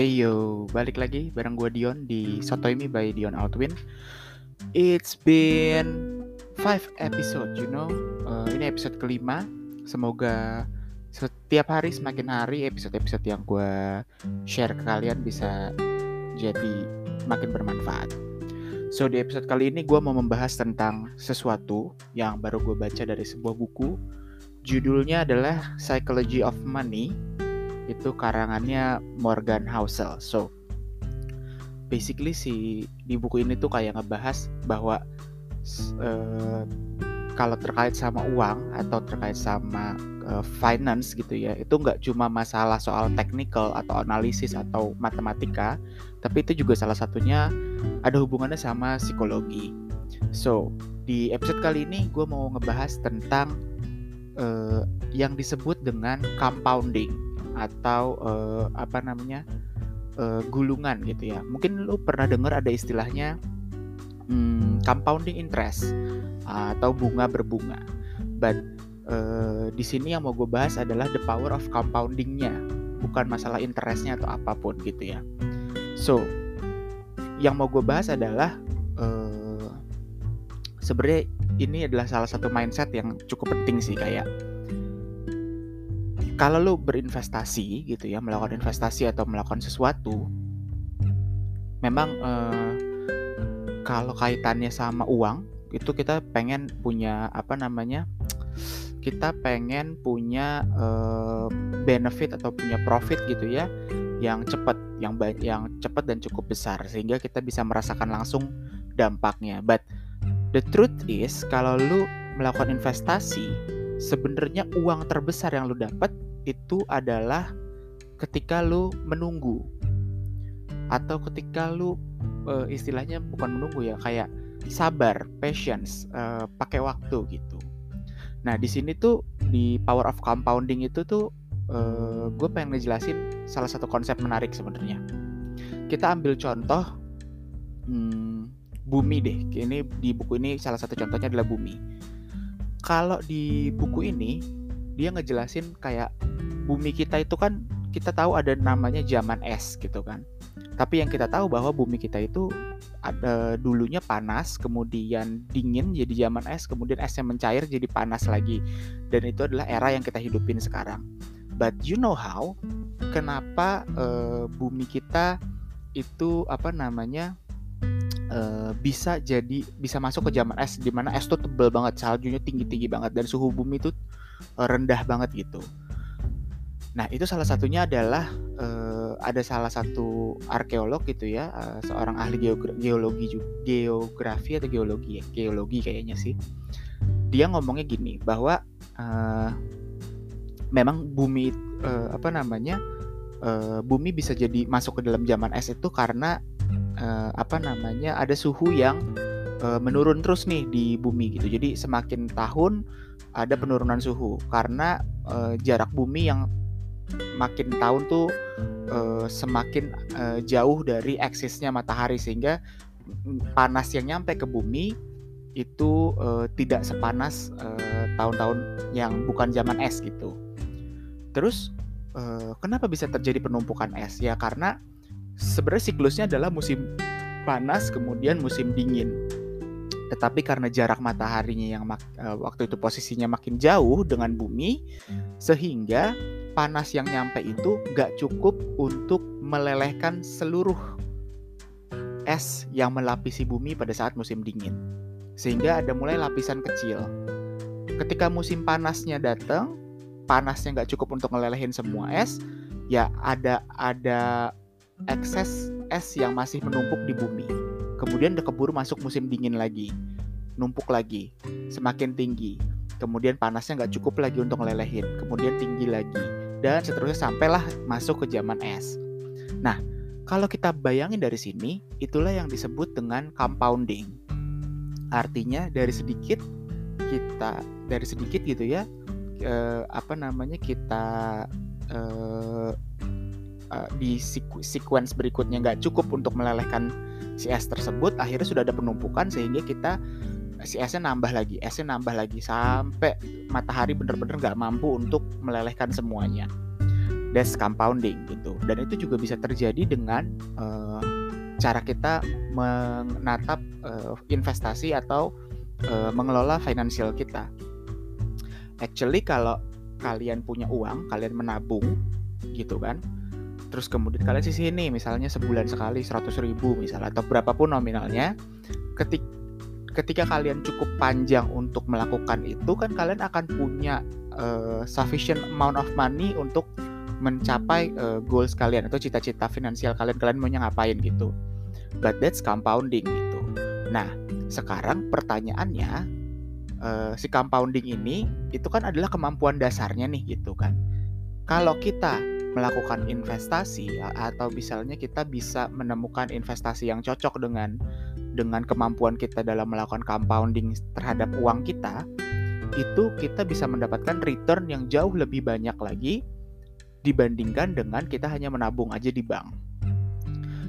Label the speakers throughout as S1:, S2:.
S1: Hey yo, balik lagi bareng gue Dion di Sotoimi by Dion Altwin. It's been five episode, you know. Uh, ini episode kelima. Semoga setiap hari semakin hari episode-episode yang gue share ke kalian bisa jadi makin bermanfaat. So di episode kali ini gue mau membahas tentang sesuatu yang baru gue baca dari sebuah buku. Judulnya adalah Psychology of Money itu karangannya Morgan Housel. So basically si di buku ini tuh kayak ngebahas bahwa uh, kalau terkait sama uang atau terkait sama uh, finance gitu ya itu nggak cuma masalah soal technical atau analisis atau matematika tapi itu juga salah satunya ada hubungannya sama psikologi so di episode kali ini gue mau ngebahas tentang uh, yang disebut dengan compounding atau uh, apa namanya uh, gulungan gitu ya. Mungkin lu pernah dengar ada istilahnya hmm, compounding interest uh, atau bunga berbunga. But uh, di sini yang mau gue bahas adalah the power of compoundingnya, bukan masalah interestnya atau apa pun gitu ya. So yang mau gue bahas adalah uh, sebenarnya ini adalah salah satu mindset yang cukup penting sih kayak kalau lu berinvestasi gitu ya melakukan investasi atau melakukan sesuatu memang eh, kalau kaitannya sama uang itu kita pengen punya apa namanya kita pengen punya eh, benefit atau punya profit gitu ya yang cepat yang yang cepat dan cukup besar sehingga kita bisa merasakan langsung dampaknya. But the truth is kalau lu melakukan investasi sebenarnya uang terbesar yang lu dapat itu adalah ketika lu menunggu atau ketika lu uh, istilahnya bukan menunggu ya kayak sabar, patience, uh, pakai waktu gitu. Nah di sini tuh di power of compounding itu tuh uh, gue pengen ngejelasin salah satu konsep menarik sebenarnya. Kita ambil contoh hmm, bumi deh. Ini di buku ini salah satu contohnya adalah bumi. Kalau di buku ini dia ngejelasin kayak bumi kita itu kan kita tahu ada namanya zaman es gitu kan. Tapi yang kita tahu bahwa bumi kita itu ada dulunya panas, kemudian dingin jadi zaman es, kemudian esnya mencair jadi panas lagi. Dan itu adalah era yang kita hidupin sekarang. But you know how? Kenapa uh, bumi kita itu apa namanya uh, bisa jadi bisa masuk ke zaman es di mana es tuh tebel banget, saljunya tinggi-tinggi banget dan suhu bumi itu rendah banget gitu. Nah, itu salah satunya adalah uh, ada salah satu arkeolog gitu ya, uh, seorang ahli geogra geologi geografi atau geologi ya, geologi kayaknya sih. Dia ngomongnya gini bahwa uh, memang bumi uh, apa namanya? Uh, bumi bisa jadi masuk ke dalam zaman es itu karena uh, apa namanya? ada suhu yang menurun terus nih di bumi gitu. Jadi semakin tahun ada penurunan suhu karena uh, jarak bumi yang makin tahun tuh uh, semakin uh, jauh dari eksisnya matahari sehingga panas yang nyampe ke bumi itu uh, tidak sepanas tahun-tahun yang bukan zaman es gitu. Terus kenapa bisa terjadi penumpukan es? Ya karena sebenarnya siklusnya adalah musim panas kemudian musim dingin. Tetapi karena jarak mataharinya yang uh, waktu itu posisinya makin jauh dengan bumi, sehingga panas yang nyampe itu gak cukup untuk melelehkan seluruh es yang melapisi bumi pada saat musim dingin. Sehingga ada mulai lapisan kecil. Ketika musim panasnya datang, panasnya gak cukup untuk melelehin semua es, ya ada ada ekses es yang masih menumpuk di bumi. Kemudian udah keburu masuk musim dingin lagi, numpuk lagi, semakin tinggi. Kemudian panasnya nggak cukup lagi untuk melelehin, kemudian tinggi lagi dan seterusnya sampailah masuk ke zaman es. Nah, kalau kita bayangin dari sini, itulah yang disebut dengan compounding. Artinya dari sedikit kita dari sedikit gitu ya, eh, apa namanya kita eh, eh, di sequence berikutnya nggak cukup untuk melelehkan si es tersebut, akhirnya sudah ada penumpukan sehingga kita si esnya nambah lagi, esnya nambah lagi sampai matahari bener-bener nggak mampu untuk melelehkan semuanya. that's compounding gitu dan itu juga bisa terjadi dengan uh, cara kita menatap uh, investasi atau uh, mengelola finansial kita actually kalau kalian punya uang kalian menabung gitu kan terus kemudian kalian sisi ini misalnya sebulan sekali 100 ribu misalnya atau berapapun nominalnya ketik ketika kalian cukup panjang untuk melakukan itu kan kalian akan punya uh, sufficient amount of money untuk mencapai uh, goals kalian atau cita-cita finansial kalian kalian maunya ngapain gitu. But that's compounding gitu. Nah sekarang pertanyaannya uh, si compounding ini itu kan adalah kemampuan dasarnya nih gitu kan. Kalau kita melakukan investasi atau misalnya kita bisa menemukan investasi yang cocok dengan dengan kemampuan kita dalam melakukan compounding terhadap uang kita itu kita bisa mendapatkan return yang jauh lebih banyak lagi dibandingkan dengan kita hanya menabung aja di bank.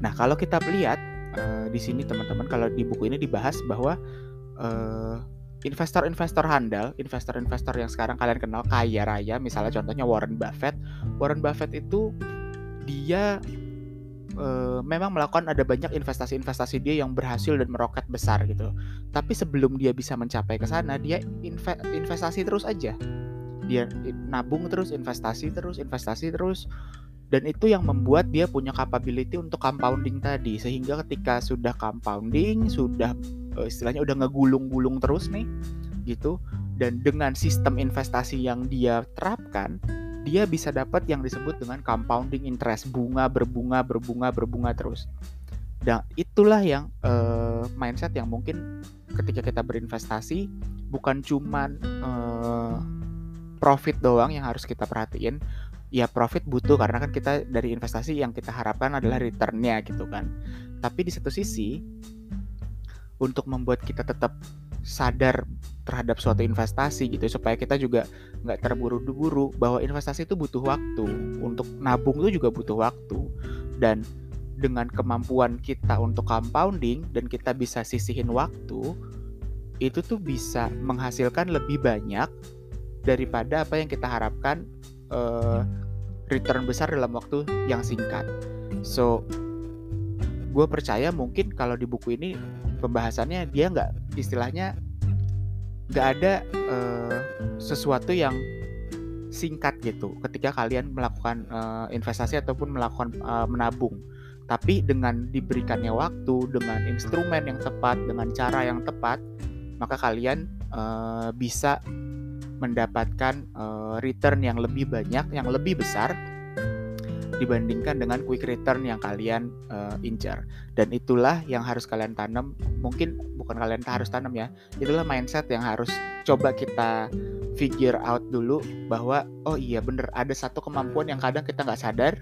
S1: Nah, kalau kita lihat uh, di sini teman-teman kalau di buku ini dibahas bahwa uh, investor-investor handal, investor-investor yang sekarang kalian kenal kaya raya, misalnya contohnya Warren Buffett. Warren Buffett itu dia uh, memang melakukan ada banyak investasi-investasi dia yang berhasil dan meroket besar gitu. Tapi sebelum dia bisa mencapai ke sana, dia inve investasi terus aja dia nabung terus investasi terus investasi terus dan itu yang membuat dia punya capability untuk compounding tadi sehingga ketika sudah compounding sudah uh, istilahnya udah ngegulung-gulung terus nih gitu. Dan dengan sistem investasi yang dia terapkan dia bisa dapat yang disebut dengan compounding interest bunga berbunga berbunga berbunga terus. Dan itulah yang uh, mindset yang mungkin ketika kita berinvestasi bukan cuman uh, profit doang yang harus kita perhatiin. Ya profit butuh karena kan kita dari investasi yang kita harapkan adalah returnnya gitu kan. Tapi di satu sisi untuk membuat kita tetap sadar terhadap suatu investasi gitu supaya kita juga nggak terburu-buru bahwa investasi itu butuh waktu untuk nabung itu juga butuh waktu dan dengan kemampuan kita untuk compounding dan kita bisa sisihin waktu itu tuh bisa menghasilkan lebih banyak daripada apa yang kita harapkan uh, return besar dalam waktu yang singkat. So, gue percaya mungkin kalau di buku ini pembahasannya dia nggak istilahnya nggak ada uh, sesuatu yang singkat gitu ketika kalian melakukan uh, investasi ataupun melakukan uh, menabung. Tapi dengan diberikannya waktu, dengan instrumen yang tepat, dengan cara yang tepat, maka kalian uh, bisa mendapatkan uh, return yang lebih banyak, yang lebih besar dibandingkan dengan quick return yang kalian uh, incar. Dan itulah yang harus kalian tanam. Mungkin bukan kalian harus tanam ya. Itulah mindset yang harus coba kita figure out dulu bahwa oh iya bener ada satu kemampuan yang kadang kita nggak sadar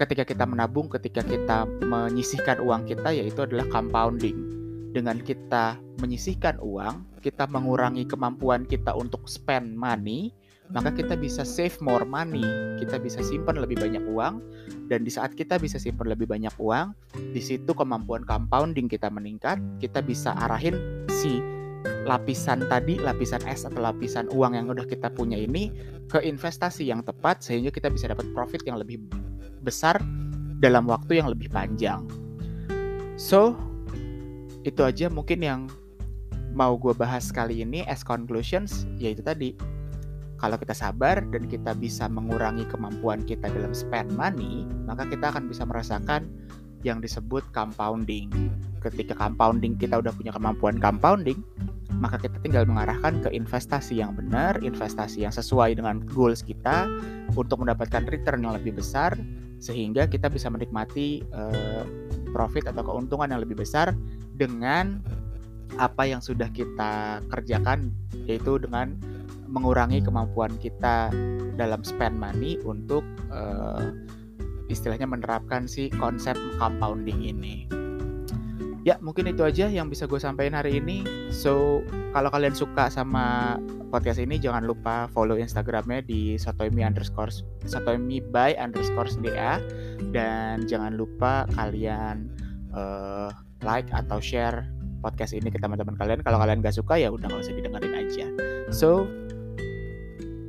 S1: ketika kita menabung, ketika kita menyisihkan uang kita yaitu adalah compounding dengan kita menyisihkan uang, kita mengurangi kemampuan kita untuk spend money, maka kita bisa save more money. Kita bisa simpan lebih banyak uang dan di saat kita bisa simpan lebih banyak uang, di situ kemampuan compounding kita meningkat, kita bisa arahin si lapisan tadi, lapisan es atau lapisan uang yang udah kita punya ini ke investasi yang tepat sehingga kita bisa dapat profit yang lebih besar dalam waktu yang lebih panjang. So, itu aja mungkin yang mau gue bahas kali ini as conclusions yaitu tadi kalau kita sabar dan kita bisa mengurangi kemampuan kita dalam spend money maka kita akan bisa merasakan yang disebut compounding. Ketika compounding kita udah punya kemampuan compounding maka kita tinggal mengarahkan ke investasi yang benar investasi yang sesuai dengan goals kita untuk mendapatkan return yang lebih besar sehingga kita bisa menikmati uh, profit atau keuntungan yang lebih besar dengan apa yang sudah kita kerjakan yaitu dengan mengurangi kemampuan kita dalam spend money untuk uh, istilahnya menerapkan si konsep compounding ini. Ya mungkin itu aja yang bisa gue sampaikan hari ini. So kalau kalian suka sama podcast ini jangan lupa follow Instagramnya di sotoimi underscore sotoimi by underscore da dan jangan lupa kalian uh, like atau share podcast ini ke teman-teman kalian. Kalau kalian gak suka ya udah gak usah didengerin aja. So,